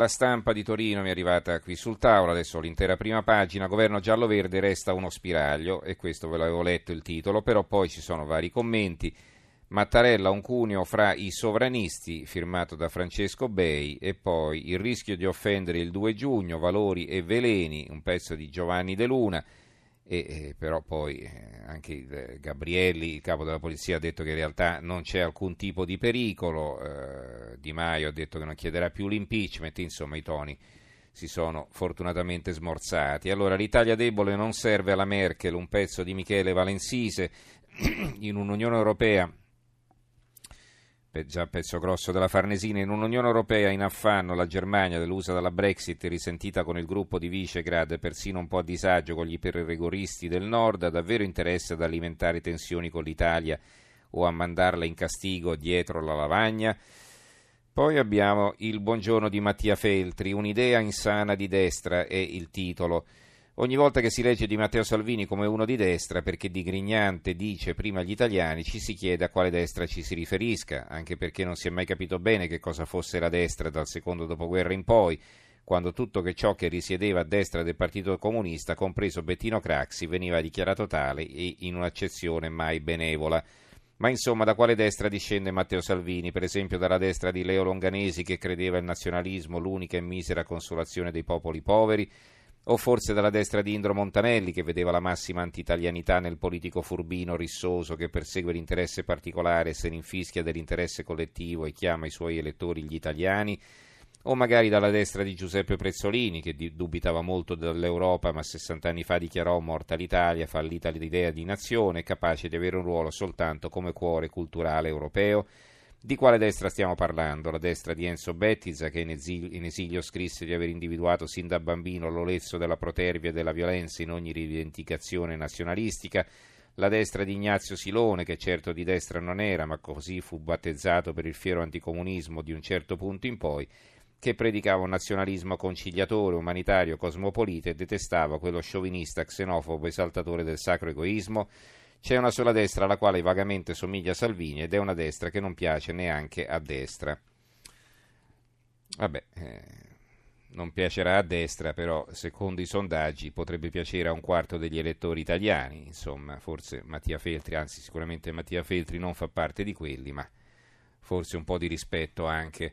La stampa di Torino mi è arrivata qui sul tavolo, adesso l'intera prima pagina, governo giallo-verde resta uno spiraglio, e questo ve l'avevo letto il titolo, però poi ci sono vari commenti. Mattarella, un cuneo fra i sovranisti, firmato da Francesco Bei, e poi il rischio di offendere il 2 giugno, valori e veleni, un pezzo di Giovanni De Luna, e, eh, però poi eh, anche il, Gabrielli, il capo della polizia, ha detto che in realtà non c'è alcun tipo di pericolo, eh, Di Maio ha detto che non chiederà più l'impeachment, insomma i toni si sono fortunatamente smorzati. Allora l'Italia debole non serve alla Merkel, un pezzo di Michele Valensise, in un'Unione Europea già pezzo grosso della Farnesina, in un'Unione Europea in affanno, la Germania, delusa dalla Brexit, risentita con il gruppo di Visegrad, persino un po' a disagio con gli iperrigoristi del Nord, ha davvero interesse ad alimentare tensioni con l'Italia o a mandarla in castigo dietro la lavagna? Poi abbiamo il buongiorno di Mattia Feltri, un'idea insana di destra è il titolo. Ogni volta che si legge di Matteo Salvini come uno di destra, perché di Grignante dice prima agli italiani, ci si chiede a quale destra ci si riferisca, anche perché non si è mai capito bene che cosa fosse la destra dal secondo dopoguerra in poi, quando tutto ciò che risiedeva a destra del Partito Comunista, compreso Bettino Craxi, veniva dichiarato tale e in un'accezione mai benevola. Ma insomma, da quale destra discende Matteo Salvini? Per esempio dalla destra di Leo Longanesi che credeva il nazionalismo l'unica e misera consolazione dei popoli poveri? O forse dalla destra di Indro Montanelli che vedeva la massima antitalianità nel politico furbino rissoso che persegue l'interesse particolare e se ne infischia dell'interesse collettivo e chiama i suoi elettori gli italiani, o magari dalla destra di Giuseppe Prezzolini che dubitava molto dell'Europa ma 60 anni fa dichiarò morta l'Italia, fallita l'idea di nazione, capace di avere un ruolo soltanto come cuore culturale europeo. Di quale destra stiamo parlando? La destra di Enzo Bettiza, che in esilio, scrisse di aver individuato sin da bambino l'olezzo della protervia e della violenza in ogni rivendicazione nazionalistica. La destra di Ignazio Silone, che certo di destra non era, ma così fu battezzato per il fiero anticomunismo di un certo punto in poi, che predicava un nazionalismo conciliatore, umanitario, cosmopolita e detestava quello sciovinista, xenofobo, esaltatore del sacro egoismo c'è una sola destra alla quale vagamente somiglia Salvini ed è una destra che non piace neanche a destra. Vabbè, eh, non piacerà a destra, però secondo i sondaggi potrebbe piacere a un quarto degli elettori italiani. Insomma, forse Mattia Feltri, anzi sicuramente Mattia Feltri non fa parte di quelli, ma forse un po' di rispetto anche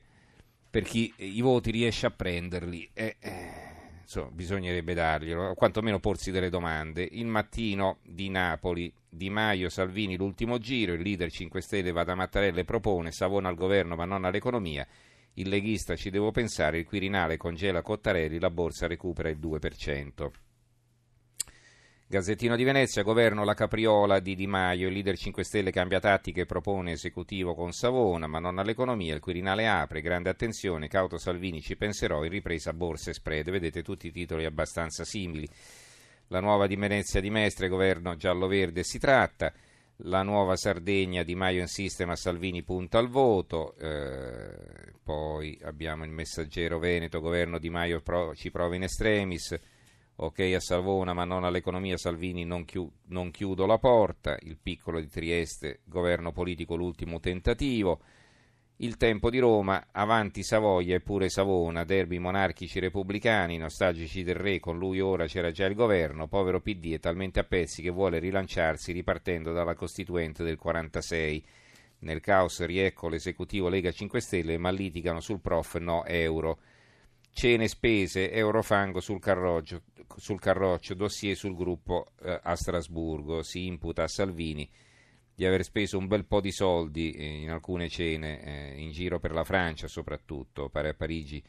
per chi i voti riesce a prenderli. Eh, eh insomma, bisognerebbe darglielo, o quantomeno porsi delle domande. Il mattino di Napoli, Di Maio, Salvini, l'ultimo giro, il leader 5 Stelle va da Mattarella e propone Savona al governo ma non all'economia. Il leghista ci devo pensare, il Quirinale congela Cottarelli, la borsa recupera il 2%. Gazzettino di Venezia, governo la capriola di Di Maio, il leader 5 Stelle cambia tattiche e propone esecutivo con Savona, ma non all'economia, il Quirinale apre, grande attenzione, cauto Salvini ci penserò, in ripresa borse e spread, vedete tutti i titoli abbastanza simili. La nuova di Venezia di Mestre, governo giallo-verde si tratta, la nuova Sardegna Di Maio insiste ma Salvini punta al voto, eh, poi abbiamo il messaggero Veneto, governo Di Maio pro, ci prova in extremis, ok a Savona ma non all'economia, Salvini non, chiu- non, chiudo la porta, il piccolo di Trieste, governo politico l'ultimo tentativo, il tempo di Roma, avanti Savoia e pure Savona, derby monarchici repubblicani, nostalgici del re, con lui ora c'era già il governo, povero PD è talmente a pezzi che vuole rilanciarsi ripartendo dalla Costituente del 46. Nel caos riecco l'esecutivo Lega 5 Stelle ma litigano sul prof no euro cene spese, eurofango sul carroccio, sul carroccio dossier sul gruppo eh, a Strasburgo. Si imputa a Salvini di aver speso un bel po' di soldi eh, in alcune cene eh, in giro per la Francia soprattutto, pare a Parigi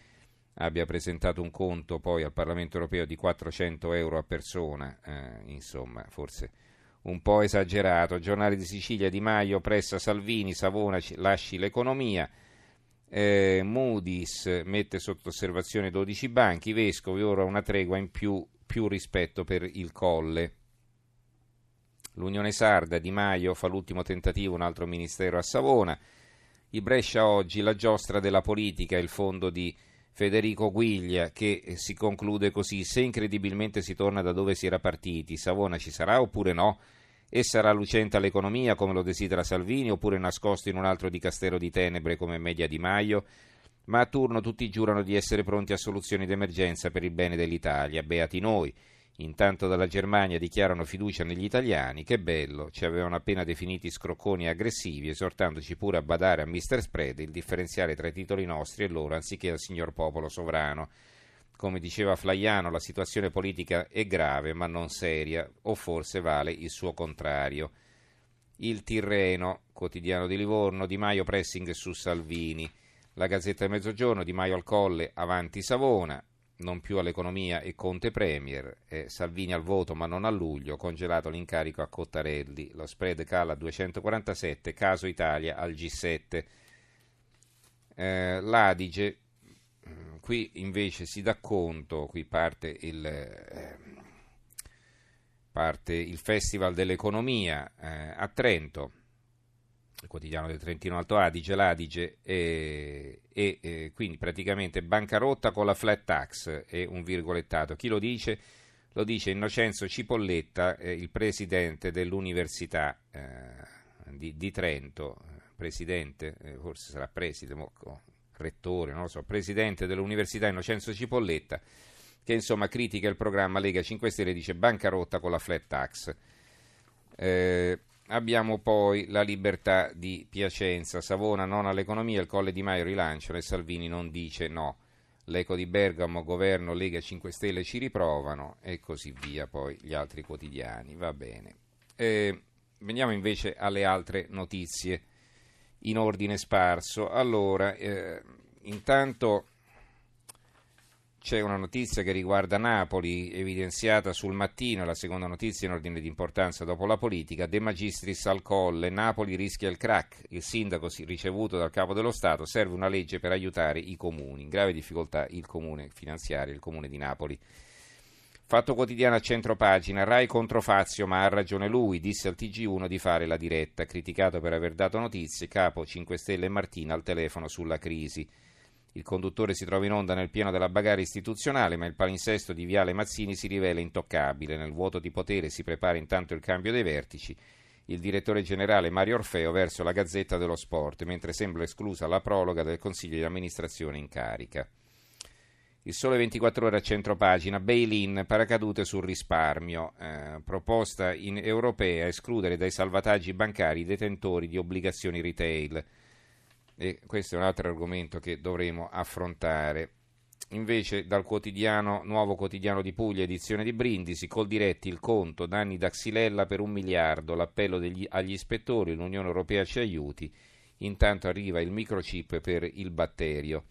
abbia presentato un conto poi al Parlamento europeo di 400 euro a persona, eh, insomma forse un po' esagerato. Giornale di Sicilia Di Maio pressa Salvini, Savona lasci l'economia. Eh, Moody's mette sotto osservazione 12 banchi, vescovi ora una tregua in più, più rispetto per il colle. L'Unione Sarda, Di Maio fa l'ultimo tentativo, un altro ministero a Savona. Il Brescia oggi, la giostra della politica, il fondo di Federico Guiglia che si conclude così, se incredibilmente si torna da dove si era partiti, Savona ci sarà oppure no? E sarà lucente all'economia come lo desidera Salvini oppure nascosto in un altro dicastero di tenebre come Media Di Maio? ma a turno tutti giurano di essere pronti a soluzioni d'emergenza per il bene dell'Italia. Beati noi. Intanto dalla Germania dichiarano fiducia negli italiani, che bello, ci avevano appena definiti scrocconi e aggressivi, esortandoci pure a badare a Mr. Spread, il differenziale tra i titoli nostri e loro, anziché al signor popolo sovrano. Come diceva Flaiano, la situazione politica è grave ma non seria, o forse vale il suo contrario. Il Tirreno, quotidiano di Livorno, Di Maio pressing su Salvini. La Gazzetta del Mezzogiorno, Di Maio al Colle, avanti Savona, non più all'economia e Conte Premier, eh, Salvini al voto ma non a luglio, congelato l'incarico a Cottarelli, lo spread cala a 247, caso Italia al G7. Eh, L'Adige, qui invece si dà conto, qui parte il, eh, parte il Festival dell'Economia eh, a Trento, il quotidiano del Trentino Alto Adige, l'Adige, e, e, e, quindi praticamente bancarotta con la flat tax e un virgolettato. Chi lo dice? Lo dice Innocenzo Cipolletta, eh, il presidente dell'Università eh, di, di, Trento, presidente, eh, forse sarà preside, rettore, non lo so, presidente dell'Università Innocenzo Cipolletta, che insomma critica il programma Lega 5 Stelle dice bancarotta con la flat tax. Eh, Abbiamo poi la libertà di Piacenza, Savona non all'economia, il Colle di Maio rilanciano e Salvini non dice no. L'Eco di Bergamo, governo Lega 5 Stelle ci riprovano e così via poi gli altri quotidiani. Va bene. Eh, veniamo invece alle altre notizie in ordine sparso. Allora, eh, intanto c'è una notizia che riguarda Napoli, evidenziata sul mattino, la seconda notizia in ordine di importanza dopo la politica, De Magistris al colle, Napoli rischia il crack, il sindaco ricevuto dal capo dello Stato, serve una legge per aiutare i comuni, in grave difficoltà il comune finanziario, il comune di Napoli. Fatto quotidiano a centro pagina, Rai contro Fazio, ma ha ragione lui, disse al TG1 di fare la diretta, criticato per aver dato notizie, capo 5 Stelle e Martina al telefono sulla crisi. Il conduttore si trova in onda nel pieno della bagarre istituzionale, ma il palinsesto di Viale Mazzini si rivela intoccabile. Nel vuoto di potere si prepara intanto il cambio dei vertici. Il direttore generale Mario Orfeo verso la Gazzetta dello Sport, mentre sembra esclusa la prologa del Consiglio di amministrazione in carica. Il sole 24 ore a centro pagina, bail-in, paracadute sul risparmio, eh, proposta in europea escludere dai salvataggi bancari i detentori di obbligazioni retail e questo è un altro argomento che dovremo affrontare. Invece dal quotidiano, nuovo quotidiano di Puglia, edizione di Brindisi, col diretti il conto, danni da Xylella per un miliardo, l'appello degli, agli ispettori, l'Unione Europea ci aiuti, intanto arriva il microchip per il batterio.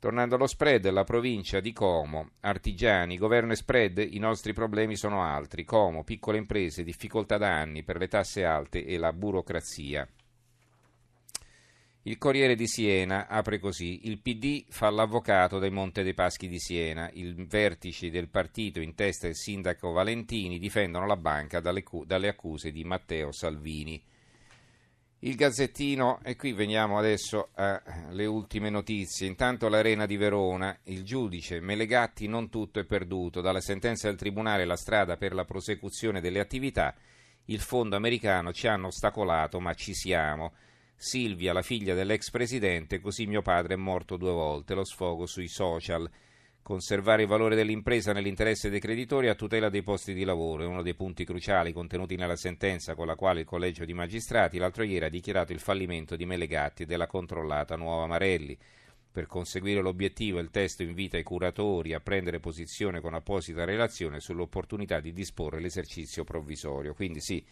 Tornando allo spread, la provincia di Como, artigiani, governo e spread, i nostri problemi sono altri. Como, piccole imprese, difficoltà da anni per le tasse alte e la burocrazia. Il Corriere di Siena apre così: Il PD fa l'avvocato dei Monte dei Paschi di Siena. I vertici del partito, in testa il sindaco Valentini, difendono la banca dalle accuse di Matteo Salvini. Il Gazzettino, e qui veniamo adesso alle ultime notizie. Intanto l'Arena di Verona, il giudice Melegatti non tutto è perduto. Dalla sentenza del Tribunale la strada per la prosecuzione delle attività, il fondo americano ci hanno ostacolato, ma ci siamo. Silvia, la figlia dell'ex presidente, così mio padre è morto due volte, lo sfogo sui social. Conservare il valore dell'impresa nell'interesse dei creditori a tutela dei posti di lavoro è uno dei punti cruciali contenuti nella sentenza con la quale il Collegio di Magistrati l'altro ieri ha dichiarato il fallimento di Melegatti e della controllata Nuova Marelli. Per conseguire l'obiettivo il testo invita i curatori a prendere posizione con apposita relazione sull'opportunità di disporre l'esercizio provvisorio. Quindi sì,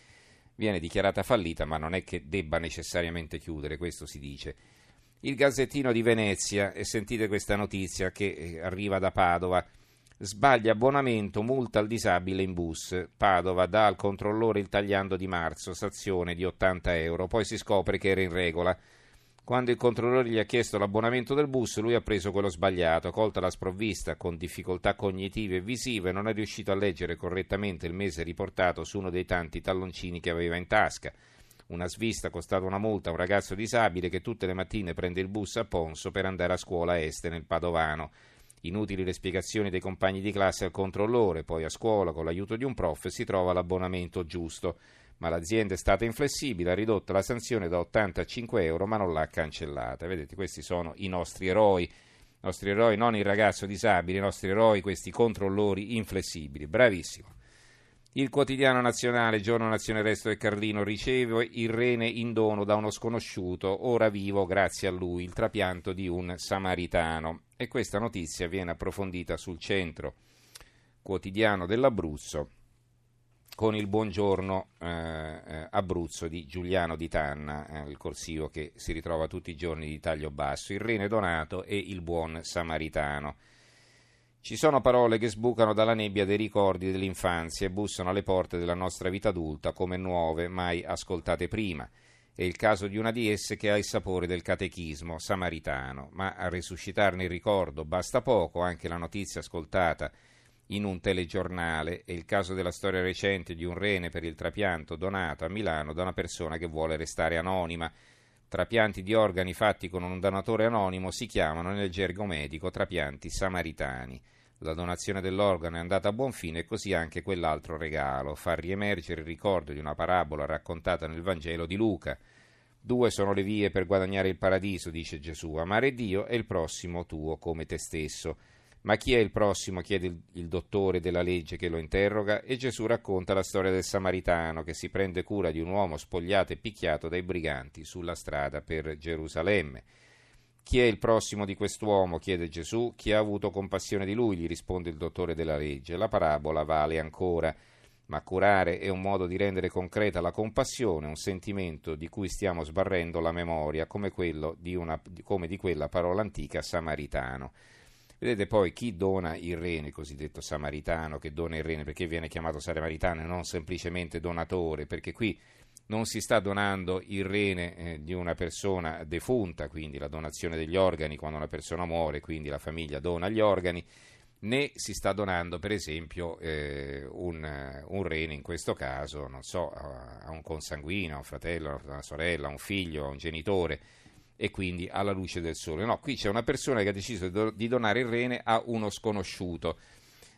viene dichiarata fallita, ma non è che debba necessariamente chiudere, questo si dice. Il Gazzettino di Venezia, e sentite questa notizia che eh, arriva da Padova, sbaglia abbonamento, multa al disabile in bus. Padova dà al controllore il tagliando di marzo, sanzione di 80 euro, poi si scopre che era in regola. Quando il controllore gli ha chiesto l'abbonamento del bus, lui ha preso quello sbagliato, colta la sprovvista con difficoltà cognitive e visive, non è riuscito a leggere correttamente il mese riportato su uno dei tanti talloncini che aveva in tasca. Una svista ha costato una multa a un ragazzo disabile che tutte le mattine prende il bus a Ponso per andare a scuola este nel Padovano. Inutili le spiegazioni dei compagni di classe al controllore, poi a scuola con l'aiuto di un prof si trova l'abbonamento giusto ma l'azienda è stata inflessibile, ha ridotto la sanzione da 85 euro ma non l'ha cancellata. Vedete, questi sono i nostri eroi, i nostri eroi non il ragazzo disabile, i nostri eroi, questi controllori inflessibili. Bravissimo. Il quotidiano nazionale, giorno nazionale resto del Carlino, riceve il rene in dono da uno sconosciuto, ora vivo grazie a lui, il trapianto di un samaritano. E questa notizia viene approfondita sul centro quotidiano dell'Abruzzo con il buongiorno eh, eh, Abruzzo di Giuliano Di Tanna, eh, il corsivo che si ritrova tutti i giorni di taglio basso, il rene donato e il buon samaritano. Ci sono parole che sbucano dalla nebbia dei ricordi dell'infanzia e bussano alle porte della nostra vita adulta come nuove, mai ascoltate prima. È il caso di una di esse che ha il sapore del catechismo samaritano, ma a resuscitarne il ricordo basta poco, anche la notizia ascoltata in un telegiornale è il caso della storia recente di un rene per il trapianto donato a Milano da una persona che vuole restare anonima. Trapianti di organi fatti con un donatore anonimo si chiamano nel gergo medico trapianti samaritani. La donazione dell'organo è andata a buon fine e così anche quell'altro regalo, far riemergere il ricordo di una parabola raccontata nel Vangelo di Luca. Due sono le vie per guadagnare il paradiso, dice Gesù, amare Dio e il prossimo tuo come te stesso. Ma chi è il prossimo? chiede il, il, dottore della legge che lo interroga e Gesù racconta la storia del Samaritano che si prende cura di un uomo spogliato e picchiato dai briganti sulla strada per Gerusalemme. Chi è il prossimo di quest'uomo? chiede Gesù. Chi ha avuto compassione di lui? gli risponde il dottore della legge. La parabola vale ancora, ma curare è un modo di rendere concreta la compassione, un sentimento di cui stiamo sbarrendo la memoria, come, di, una, come di quella parola antica samaritano. Vedete poi chi dona il rene, il cosiddetto samaritano che dona il rene, perché viene chiamato samaritano e non semplicemente donatore, perché qui non si sta donando il rene eh, di una persona defunta, quindi la donazione degli organi quando una persona muore, quindi la famiglia dona gli organi, né si sta donando per esempio eh, un, un, rene in questo caso, non so, a, a un consanguino, a un fratello, a una sorella, a un figlio, a un genitore e quindi alla luce del sole. No, qui c'è una persona che ha deciso di donare il rene a uno sconosciuto.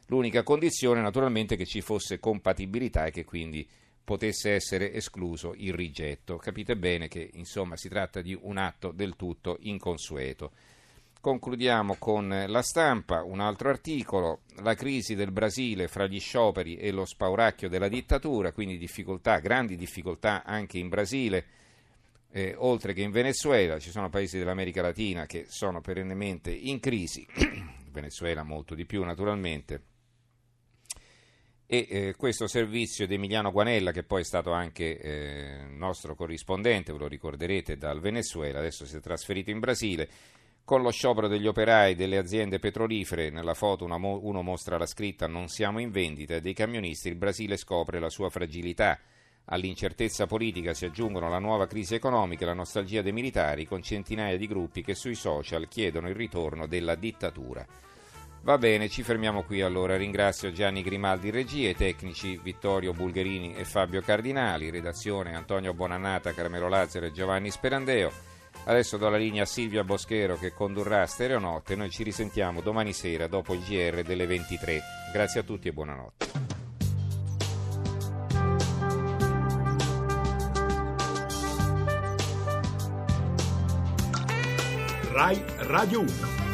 L'unica condizione naturalmente che ci fosse compatibilità e che quindi potesse essere escluso il rigetto. Capite bene che insomma si tratta di un atto del tutto inconsueto. Concludiamo con la stampa, un altro articolo, la crisi del Brasile fra gli scioperi e lo spauracchio della dittatura, quindi difficoltà, grandi difficoltà anche in Brasile eh, oltre che in Venezuela, ci sono paesi dell'America Latina che sono perennemente in crisi, Venezuela molto di più naturalmente, e eh, questo servizio di Emiliano Guanella, che poi è stato anche eh, nostro corrispondente, ve lo ricorderete, dal Venezuela, adesso si è trasferito in Brasile, con lo sciopero degli operai delle aziende petrolifere, nella foto mo- uno mostra la scritta Non siamo in vendita, e dei camionisti il Brasile scopre la sua fragilità All'incertezza politica si aggiungono la nuova crisi economica e la nostalgia dei militari, con centinaia di gruppi che sui social chiedono il ritorno della dittatura. Va bene, ci fermiamo qui allora. Ringrazio Gianni Grimaldi regia, i tecnici Vittorio Bulgherini e Fabio Cardinali, redazione Antonio Bonannata, Carmelo Lazzaro e Giovanni Sperandeo. Adesso do la linea a Silvia Boschero che condurrà Stereonotte. Noi ci risentiamo domani sera dopo il GR delle 23. Grazie a tutti e buonanotte. Rai Radio 1.